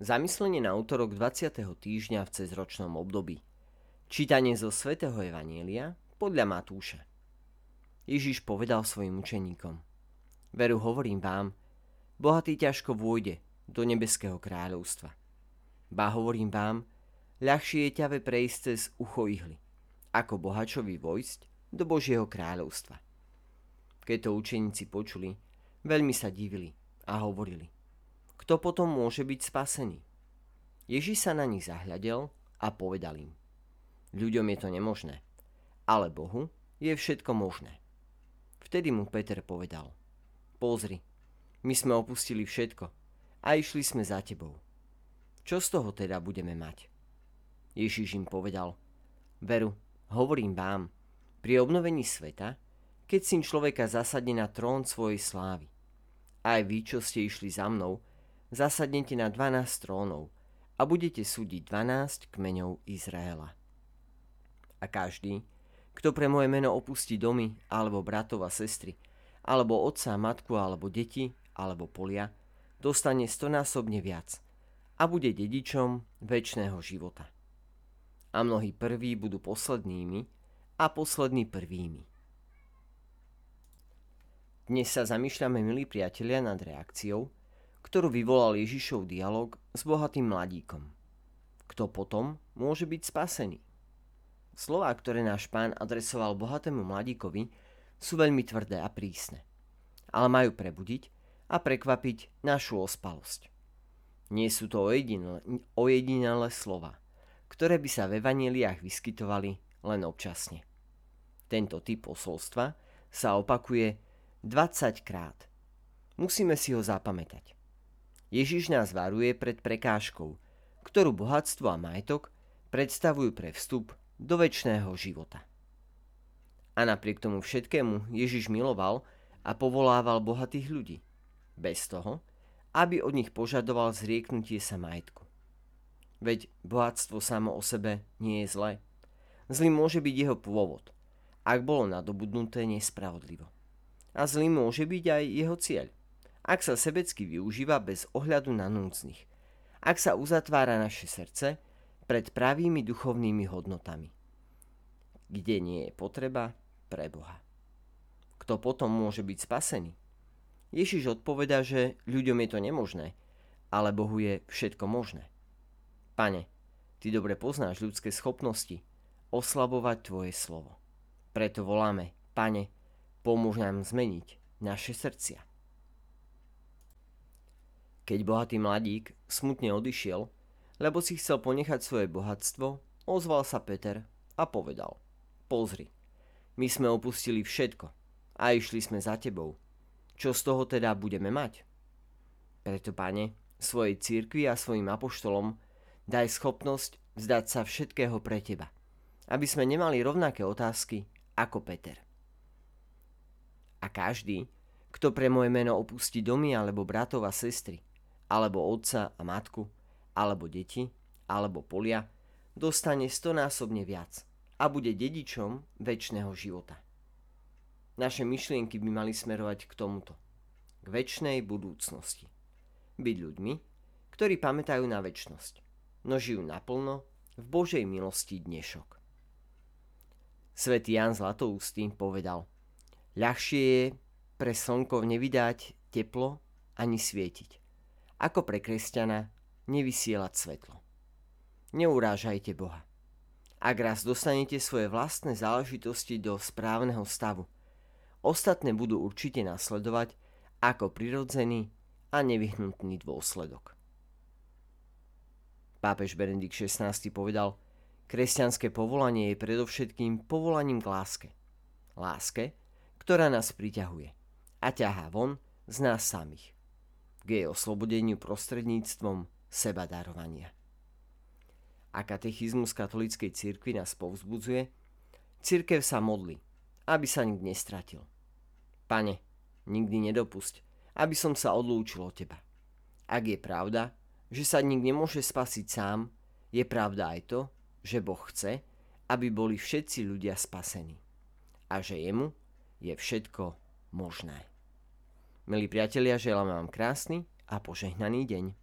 Zamyslenie na útorok 20. týždňa v cezročnom období. Čítanie zo svätého Evanielia podľa Matúša. Ježiš povedal svojim učeníkom. Veru hovorím vám, bohatý ťažko vôjde do nebeského kráľovstva. Ba hovorím vám, ľahšie je ťave prejsť cez ucho ihly, ako bohačovi vojsť do Božieho kráľovstva. Keď to učeníci počuli, veľmi sa divili a hovorili – kto potom môže byť spasený? Ježiš sa na nich zahľadel a povedal im. Ľuďom je to nemožné, ale Bohu je všetko možné. Vtedy mu Peter povedal. Pozri, my sme opustili všetko a išli sme za tebou. Čo z toho teda budeme mať? Ježiš im povedal. Veru, hovorím vám, pri obnovení sveta, keď syn človeka zasadne na trón svojej slávy. Aj vy, čo ste išli za mnou, zasadnete na 12 trónov a budete súdiť 12 kmeňov Izraela. A každý, kto pre moje meno opustí domy, alebo bratov a sestry, alebo otca, matku, alebo deti, alebo polia, dostane stonásobne viac a bude dedičom väčšného života. A mnohí prví budú poslednými a poslední prvými. Dnes sa zamýšľame, milí priatelia, nad reakciou, ktorú vyvolal Ježišov dialog s bohatým mladíkom. Kto potom môže byť spasený? Slová, ktoré náš pán adresoval bohatému mladíkovi, sú veľmi tvrdé a prísne, ale majú prebudiť a prekvapiť našu ospalosť. Nie sú to ojedinelé, slova, ktoré by sa v evaneliách vyskytovali len občasne. Tento typ posolstva sa opakuje 20 krát. Musíme si ho zapamätať. Ježiš nás varuje pred prekážkou, ktorú bohatstvo a majetok predstavujú pre vstup do väčšného života. A napriek tomu všetkému Ježiš miloval a povolával bohatých ľudí, bez toho, aby od nich požadoval zrieknutie sa majetku. Veď bohatstvo samo o sebe nie je zlé. Zlý môže byť jeho pôvod, ak bolo nadobudnuté nespravodlivo. A zlý môže byť aj jeho cieľ ak sa sebecky využíva bez ohľadu na núcnych, ak sa uzatvára naše srdce pred pravými duchovnými hodnotami, kde nie je potreba pre Boha. Kto potom môže byť spasený? Ježiš odpoveda, že ľuďom je to nemožné, ale Bohu je všetko možné. Pane, Ty dobre poznáš ľudské schopnosti oslabovať Tvoje slovo. Preto voláme, Pane, pomôž nám zmeniť naše srdcia. Keď bohatý mladík smutne odišiel, lebo si chcel ponechať svoje bohatstvo, ozval sa Peter a povedal Pozri, my sme opustili všetko a išli sme za tebou. Čo z toho teda budeme mať? Preto, pane, svojej církvi a svojim apoštolom daj schopnosť vzdať sa všetkého pre teba, aby sme nemali rovnaké otázky ako Peter. A každý, kto pre moje meno opustí domy alebo bratov a sestry, alebo otca a matku, alebo deti, alebo polia, dostane stonásobne viac a bude dedičom väčšného života. Naše myšlienky by mali smerovať k tomuto, k väčšnej budúcnosti. Byť ľuďmi, ktorí pamätajú na väčšnosť, no žijú naplno v Božej milosti dnešok. Svetý Jan Zlatoústý povedal, ľahšie je pre slnko nevydať teplo ani svietiť ako pre kresťana nevysielať svetlo. Neurážajte Boha. Ak raz dostanete svoje vlastné záležitosti do správneho stavu, ostatné budú určite nasledovať ako prirodzený a nevyhnutný dôsledok. Pápež Benedikt XVI povedal, kresťanské povolanie je predovšetkým povolaním k láske. Láske, ktorá nás priťahuje a ťahá von z nás samých k jej oslobodeniu prostredníctvom seba darovania. A katechizmus katolíckej cirkvi nás povzbudzuje, cirkev sa modli, aby sa nik nestratil. Pane, nikdy nedopusť, aby som sa odlúčil od Teba. Ak je pravda, že sa nik nemôže spasiť sám, je pravda aj to, že Boh chce, aby boli všetci ľudia spasení. A že jemu je všetko možné. Milí priatelia, želáme vám krásny a požehnaný deň.